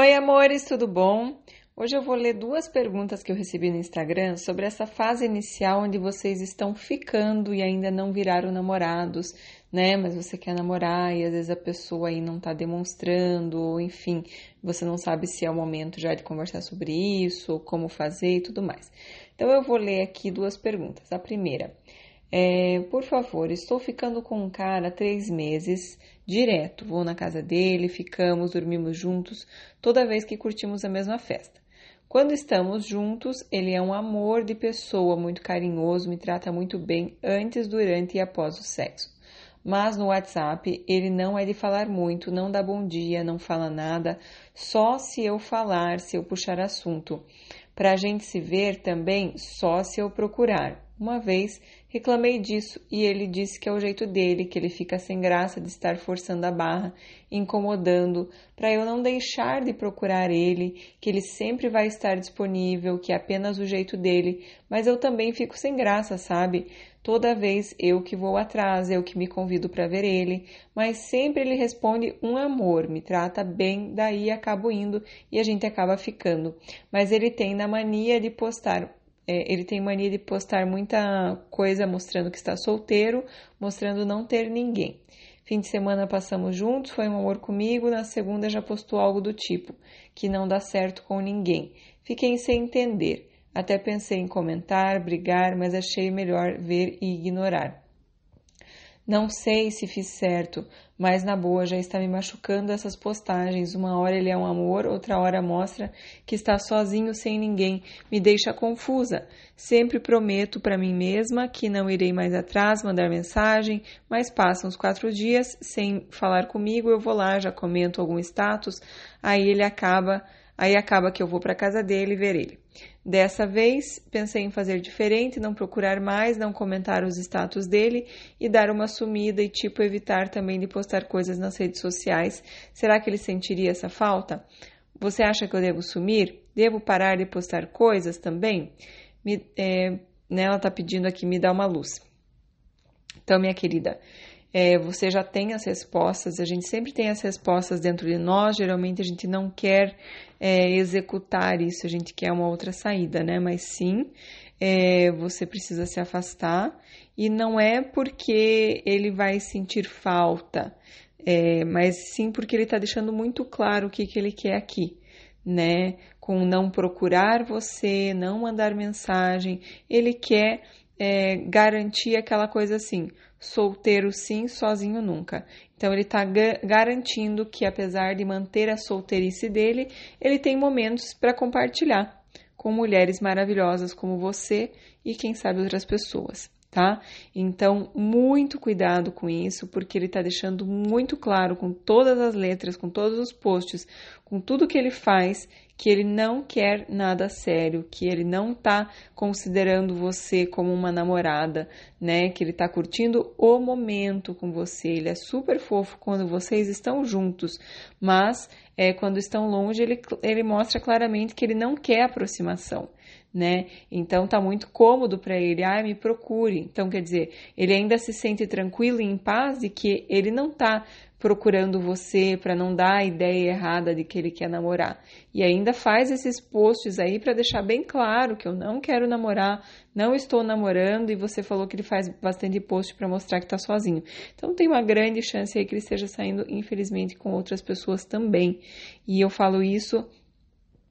Oi, amores, tudo bom? Hoje eu vou ler duas perguntas que eu recebi no Instagram sobre essa fase inicial onde vocês estão ficando e ainda não viraram namorados, né? Mas você quer namorar e às vezes a pessoa aí não tá demonstrando, ou enfim, você não sabe se é o momento já de conversar sobre isso, ou como fazer e tudo mais. Então eu vou ler aqui duas perguntas. A primeira é, por favor, estou ficando com um cara três meses, direto. Vou na casa dele, ficamos, dormimos juntos, toda vez que curtimos a mesma festa. Quando estamos juntos, ele é um amor de pessoa, muito carinhoso, me trata muito bem antes, durante e após o sexo. Mas no WhatsApp, ele não é de falar muito, não dá bom dia, não fala nada, só se eu falar, se eu puxar assunto. Para a gente se ver também, só se eu procurar. Uma vez reclamei disso e ele disse que é o jeito dele, que ele fica sem graça de estar forçando a barra, incomodando, para eu não deixar de procurar ele, que ele sempre vai estar disponível, que é apenas o jeito dele, mas eu também fico sem graça, sabe? Toda vez eu que vou atrás, eu que me convido para ver ele, mas sempre ele responde um amor, me trata bem, daí acabo indo e a gente acaba ficando. Mas ele tem na mania de postar é, ele tem mania de postar muita coisa mostrando que está solteiro, mostrando não ter ninguém. Fim de semana passamos juntos, foi um amor comigo, na segunda já postou algo do tipo, que não dá certo com ninguém. Fiquei sem entender. Até pensei em comentar, brigar, mas achei melhor ver e ignorar. Não sei se fiz certo, mas na boa já está me machucando essas postagens. Uma hora ele é um amor, outra hora mostra que está sozinho sem ninguém. Me deixa confusa. Sempre prometo para mim mesma que não irei mais atrás mandar mensagem, mas passam os quatro dias sem falar comigo. Eu vou lá, já comento algum status, aí ele acaba Aí acaba que eu vou para casa dele ver ele. Dessa vez, pensei em fazer diferente, não procurar mais, não comentar os status dele e dar uma sumida e tipo evitar também de postar coisas nas redes sociais. Será que ele sentiria essa falta? Você acha que eu devo sumir? Devo parar de postar coisas também? Me, é, né, ela está pedindo aqui me dá uma luz. Então, minha querida, é, você já tem as respostas, a gente sempre tem as respostas dentro de nós, geralmente a gente não quer é, executar isso, a gente quer uma outra saída, né? Mas sim, é, você precisa se afastar e não é porque ele vai sentir falta, é, mas sim porque ele está deixando muito claro o que, que ele quer aqui, né? Com não procurar você, não mandar mensagem, ele quer é, garantir aquela coisa assim: solteiro sim, sozinho nunca. Então ele está garantindo que, apesar de manter a solteirice dele, ele tem momentos para compartilhar com mulheres maravilhosas como você e quem sabe outras pessoas tá? Então, muito cuidado com isso, porque ele está deixando muito claro com todas as letras, com todos os posts, com tudo que ele faz, que ele não quer nada sério, que ele não está considerando você como uma namorada, né? Que ele está curtindo o momento com você. Ele é super fofo quando vocês estão juntos, mas é, quando estão longe, ele, ele mostra claramente que ele não quer aproximação né? Então tá muito cômodo para ele, ah, me procure. Então quer dizer, ele ainda se sente tranquilo e em paz de que ele não tá procurando você para não dar a ideia errada de que ele quer namorar. E ainda faz esses posts aí para deixar bem claro que eu não quero namorar, não estou namorando e você falou que ele faz bastante post para mostrar que está sozinho. Então tem uma grande chance aí que ele esteja saindo, infelizmente, com outras pessoas também. E eu falo isso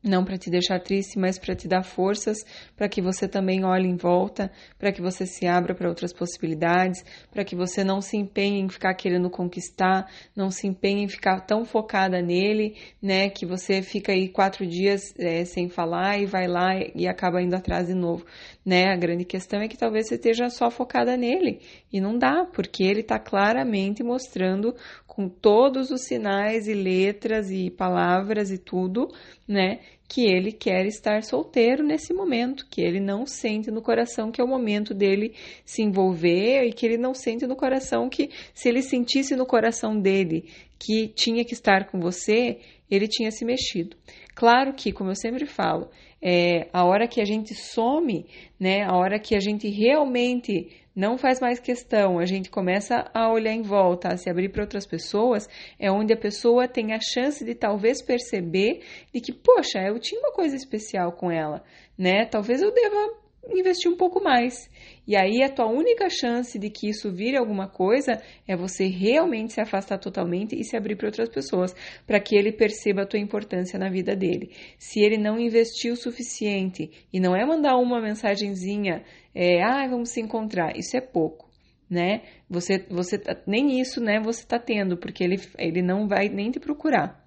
não para te deixar triste, mas para te dar forças, para que você também olhe em volta, para que você se abra para outras possibilidades, para que você não se empenhe em ficar querendo conquistar, não se empenhe em ficar tão focada nele, né, que você fica aí quatro dias é, sem falar e vai lá e acaba indo atrás de novo, né? A grande questão é que talvez você esteja só focada nele e não dá, porque ele está claramente mostrando com todos os sinais e letras e palavras e tudo, né? Que ele quer estar solteiro nesse momento, que ele não sente no coração que é o momento dele se envolver e que ele não sente no coração que se ele sentisse no coração dele que tinha que estar com você, ele tinha se mexido. Claro que, como eu sempre falo, é, a hora que a gente some, né, a hora que a gente realmente não faz mais questão, a gente começa a olhar em volta, a se abrir para outras pessoas, é onde a pessoa tem a chance de talvez perceber de que, poxa, eu tinha uma coisa especial com ela, né? Talvez eu deva investir um pouco mais. E aí a tua única chance de que isso vire alguma coisa é você realmente se afastar totalmente e se abrir para outras pessoas, para que ele perceba a tua importância na vida dele. Se ele não investiu o suficiente e não é mandar uma mensagenzinha, é, ah, vamos se encontrar, isso é pouco. Né? Você, você nem isso, né? Você está tendo, porque ele, ele não vai nem te procurar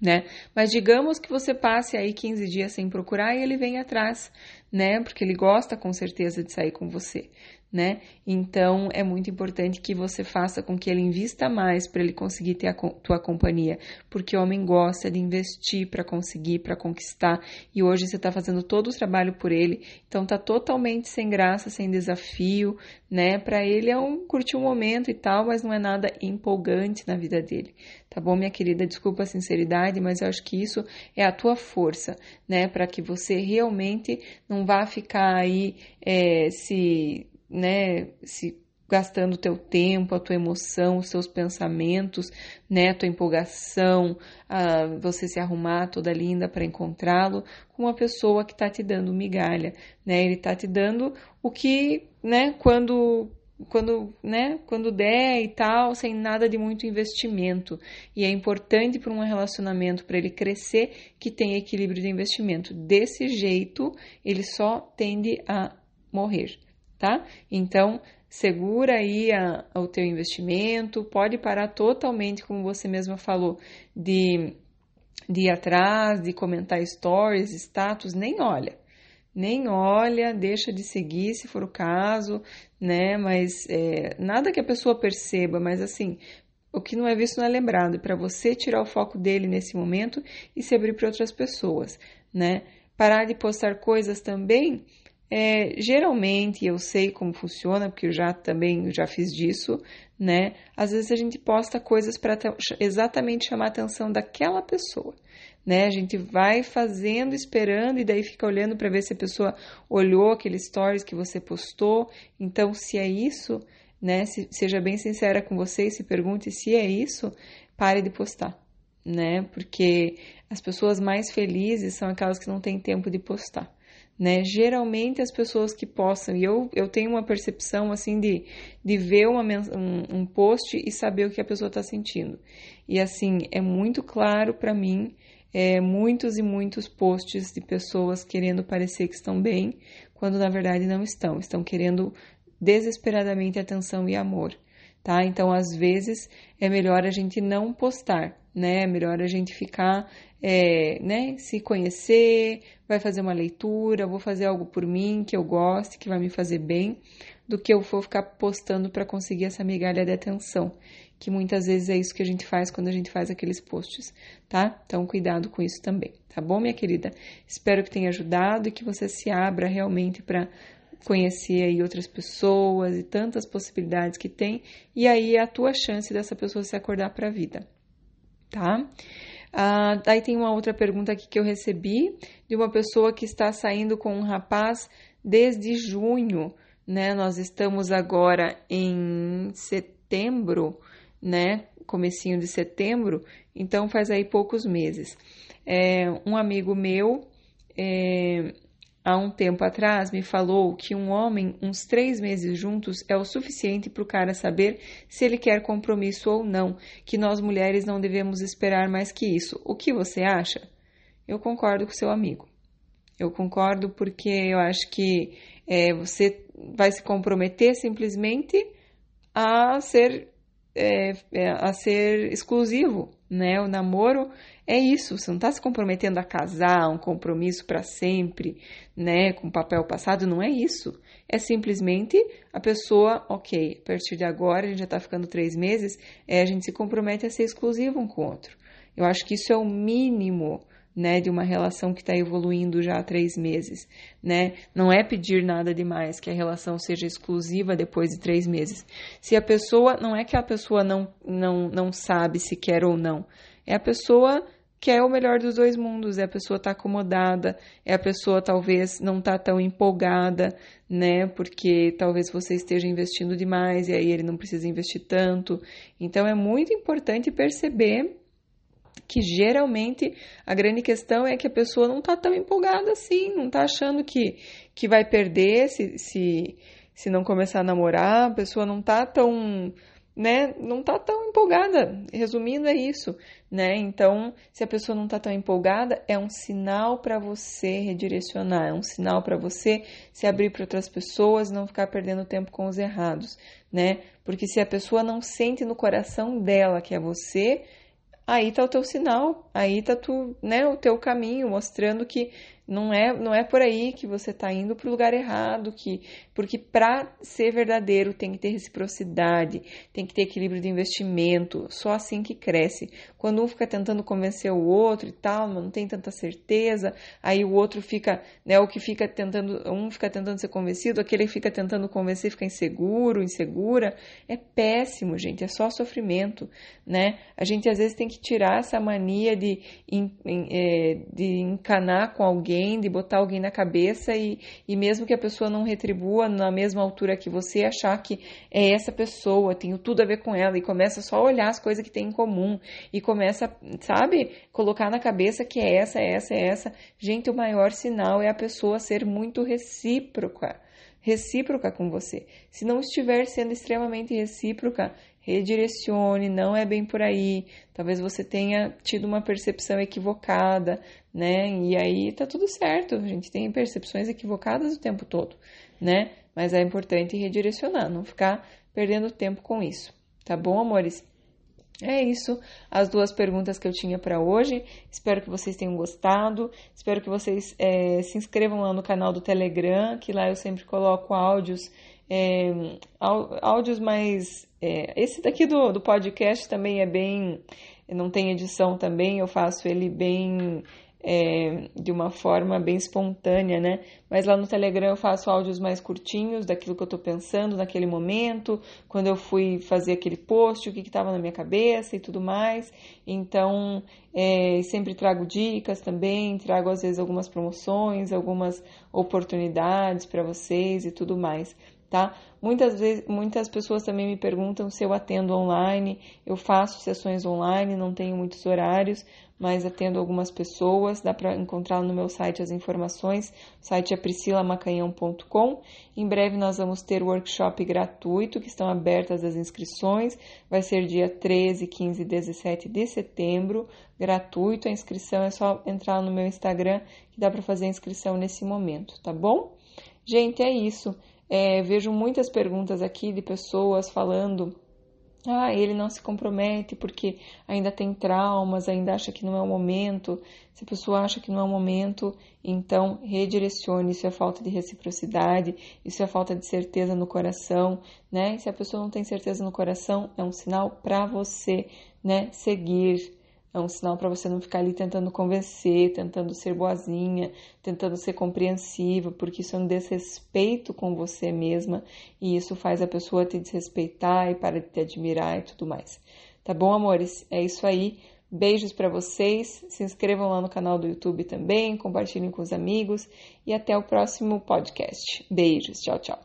né? Mas digamos que você passe aí 15 dias sem procurar e ele vem atrás, né? Porque ele gosta com certeza de sair com você né? Então é muito importante que você faça com que ele invista mais para ele conseguir ter a tua companhia, porque o homem gosta de investir para conseguir, para conquistar, e hoje você está fazendo todo o trabalho por ele, então tá totalmente sem graça, sem desafio, né? Para ele é um curtir um momento e tal, mas não é nada empolgante na vida dele, tá bom, minha querida? Desculpa a sinceridade, mas eu acho que isso é a tua força, né? Para que você realmente não vá ficar aí é, se né, se gastando o teu tempo, a tua emoção, os seus pensamentos, né, a tua empolgação, a você se arrumar toda linda para encontrá-lo com uma pessoa que está te dando migalha, né? Ele está te dando o que, né, quando quando, né, quando der e tal, sem nada de muito investimento. E é importante para um relacionamento, para ele crescer, que tenha equilíbrio de investimento. Desse jeito, ele só tende a morrer tá? Então, segura aí a, o teu investimento, pode parar totalmente, como você mesma falou, de, de ir atrás, de comentar stories, status, nem olha. Nem olha, deixa de seguir se for o caso, né? Mas é, nada que a pessoa perceba, mas assim, o que não é visto não é lembrado, para você tirar o foco dele nesse momento e se abrir para outras pessoas, né? Parar de postar coisas também é, geralmente eu sei como funciona, porque eu já também já fiz disso, né? Às vezes a gente posta coisas para exatamente chamar a atenção daquela pessoa, né? A gente vai fazendo, esperando e daí fica olhando para ver se a pessoa olhou aqueles stories que você postou. Então, se é isso, né? Se, seja bem sincera com você e se pergunte se é isso, pare de postar, né? Porque as pessoas mais felizes são aquelas que não têm tempo de postar né? Geralmente as pessoas que possam, e eu, eu tenho uma percepção assim de, de ver uma, um, um post e saber o que a pessoa está sentindo. E assim, é muito claro para mim é, muitos e muitos posts de pessoas querendo parecer que estão bem, quando na verdade não estão, estão querendo desesperadamente atenção e amor. Tá? Então, às vezes, é melhor a gente não postar, né? É melhor a gente ficar é, né, se conhecer, vai fazer uma leitura, vou fazer algo por mim que eu goste, que vai me fazer bem, do que eu for ficar postando para conseguir essa migalha de atenção, que muitas vezes é isso que a gente faz quando a gente faz aqueles posts, tá? Então, cuidado com isso também, tá bom, minha querida? Espero que tenha ajudado e que você se abra realmente para conhecer aí outras pessoas e tantas possibilidades que tem, e aí é a tua chance dessa pessoa se acordar para a vida, tá? Ah, aí tem uma outra pergunta aqui que eu recebi de uma pessoa que está saindo com um rapaz desde junho, né? Nós estamos agora em setembro, né? Comecinho de setembro, então faz aí poucos meses. É, um amigo meu é, há um tempo atrás, me falou que um homem, uns três meses juntos, é o suficiente para o cara saber se ele quer compromisso ou não, que nós mulheres não devemos esperar mais que isso. O que você acha? Eu concordo com seu amigo. Eu concordo porque eu acho que é, você vai se comprometer simplesmente a ser, é, é a ser exclusivo, né? O namoro é isso, você não está se comprometendo a casar, um compromisso para sempre, né, com papel passado, não é isso. É simplesmente a pessoa, ok, a partir de agora, a gente já está ficando três meses, é, a gente se compromete a ser exclusivo um com o outro. Eu acho que isso é o mínimo, né, de uma relação que está evoluindo já há três meses, né? Não é pedir nada demais que a relação seja exclusiva depois de três meses. Se a pessoa, não é que a pessoa não, não, não sabe se quer ou não, é a pessoa quer o melhor dos dois mundos, é a pessoa tá acomodada, é a pessoa talvez não tá tão empolgada, né? Porque talvez você esteja investindo demais e aí ele não precisa investir tanto. Então é muito importante perceber que geralmente a grande questão é que a pessoa não está tão empolgada assim, não está achando que, que vai perder se, se, se não começar a namorar, a pessoa não está tão né, não tá tão empolgada. Resumindo, é isso, né? Então, se a pessoa não tá tão empolgada, é um sinal para você redirecionar, é um sinal para você se abrir para outras pessoas não ficar perdendo tempo com os errados, né? Porque se a pessoa não sente no coração dela que é você, aí tá o teu sinal, aí tá tu, né, o teu caminho mostrando que não é, não é por aí que você está indo para o lugar errado, que porque para ser verdadeiro tem que ter reciprocidade, tem que ter equilíbrio de investimento, só assim que cresce. Quando um fica tentando convencer o outro e tal, não tem tanta certeza, aí o outro fica, né, o que fica tentando, um fica tentando ser convencido, aquele que fica tentando convencer fica inseguro, insegura, é péssimo, gente, é só sofrimento, né? A gente às vezes tem que tirar essa mania de, é, de encanar com alguém alguém, de botar alguém na cabeça e, e mesmo que a pessoa não retribua na mesma altura que você, achar que é essa pessoa, tenho tudo a ver com ela, e começa só a olhar as coisas que tem em comum e começa, sabe, colocar na cabeça que é essa, é essa, é essa. Gente, o maior sinal é a pessoa ser muito recíproca recíproca com você. Se não estiver sendo extremamente recíproca, redirecione, não é bem por aí. Talvez você tenha tido uma percepção equivocada, né? E aí tá tudo certo. A gente tem percepções equivocadas o tempo todo, né? Mas é importante redirecionar, não ficar perdendo tempo com isso. Tá bom, amores? É isso, as duas perguntas que eu tinha para hoje. Espero que vocês tenham gostado. Espero que vocês é, se inscrevam lá no canal do Telegram, que lá eu sempre coloco áudios, é, áudios mais é, esse daqui do, do podcast também é bem. Não tem edição também, eu faço ele bem. É, de uma forma bem espontânea, né? Mas lá no Telegram eu faço áudios mais curtinhos daquilo que eu tô pensando naquele momento, quando eu fui fazer aquele post, o que estava na minha cabeça e tudo mais. Então, é, sempre trago dicas também, trago às vezes algumas promoções, algumas oportunidades para vocês e tudo mais tá? Muitas vezes, muitas pessoas também me perguntam se eu atendo online. Eu faço sessões online, não tenho muitos horários, mas atendo algumas pessoas. Dá para encontrar no meu site as informações. O site é priscilamacanhão.com. Em breve nós vamos ter workshop gratuito, que estão abertas as inscrições. Vai ser dia 13, 15 e 17 de setembro, gratuito. A inscrição é só entrar no meu Instagram que dá para fazer a inscrição nesse momento, tá bom? Gente, é isso. É, vejo muitas perguntas aqui de pessoas falando ah, ele não se compromete porque ainda tem traumas, ainda acha que não é o momento. Se a pessoa acha que não é o momento, então redirecione. Isso é falta de reciprocidade, isso é falta de certeza no coração, né? Se a pessoa não tem certeza no coração, é um sinal para você, né, seguir é um sinal para você não ficar ali tentando convencer, tentando ser boazinha, tentando ser compreensiva, porque isso é um desrespeito com você mesma e isso faz a pessoa te desrespeitar e para de te admirar e tudo mais. Tá bom, amores? É isso aí. Beijos para vocês. Se inscrevam lá no canal do YouTube também, compartilhem com os amigos e até o próximo podcast. Beijos. Tchau, tchau.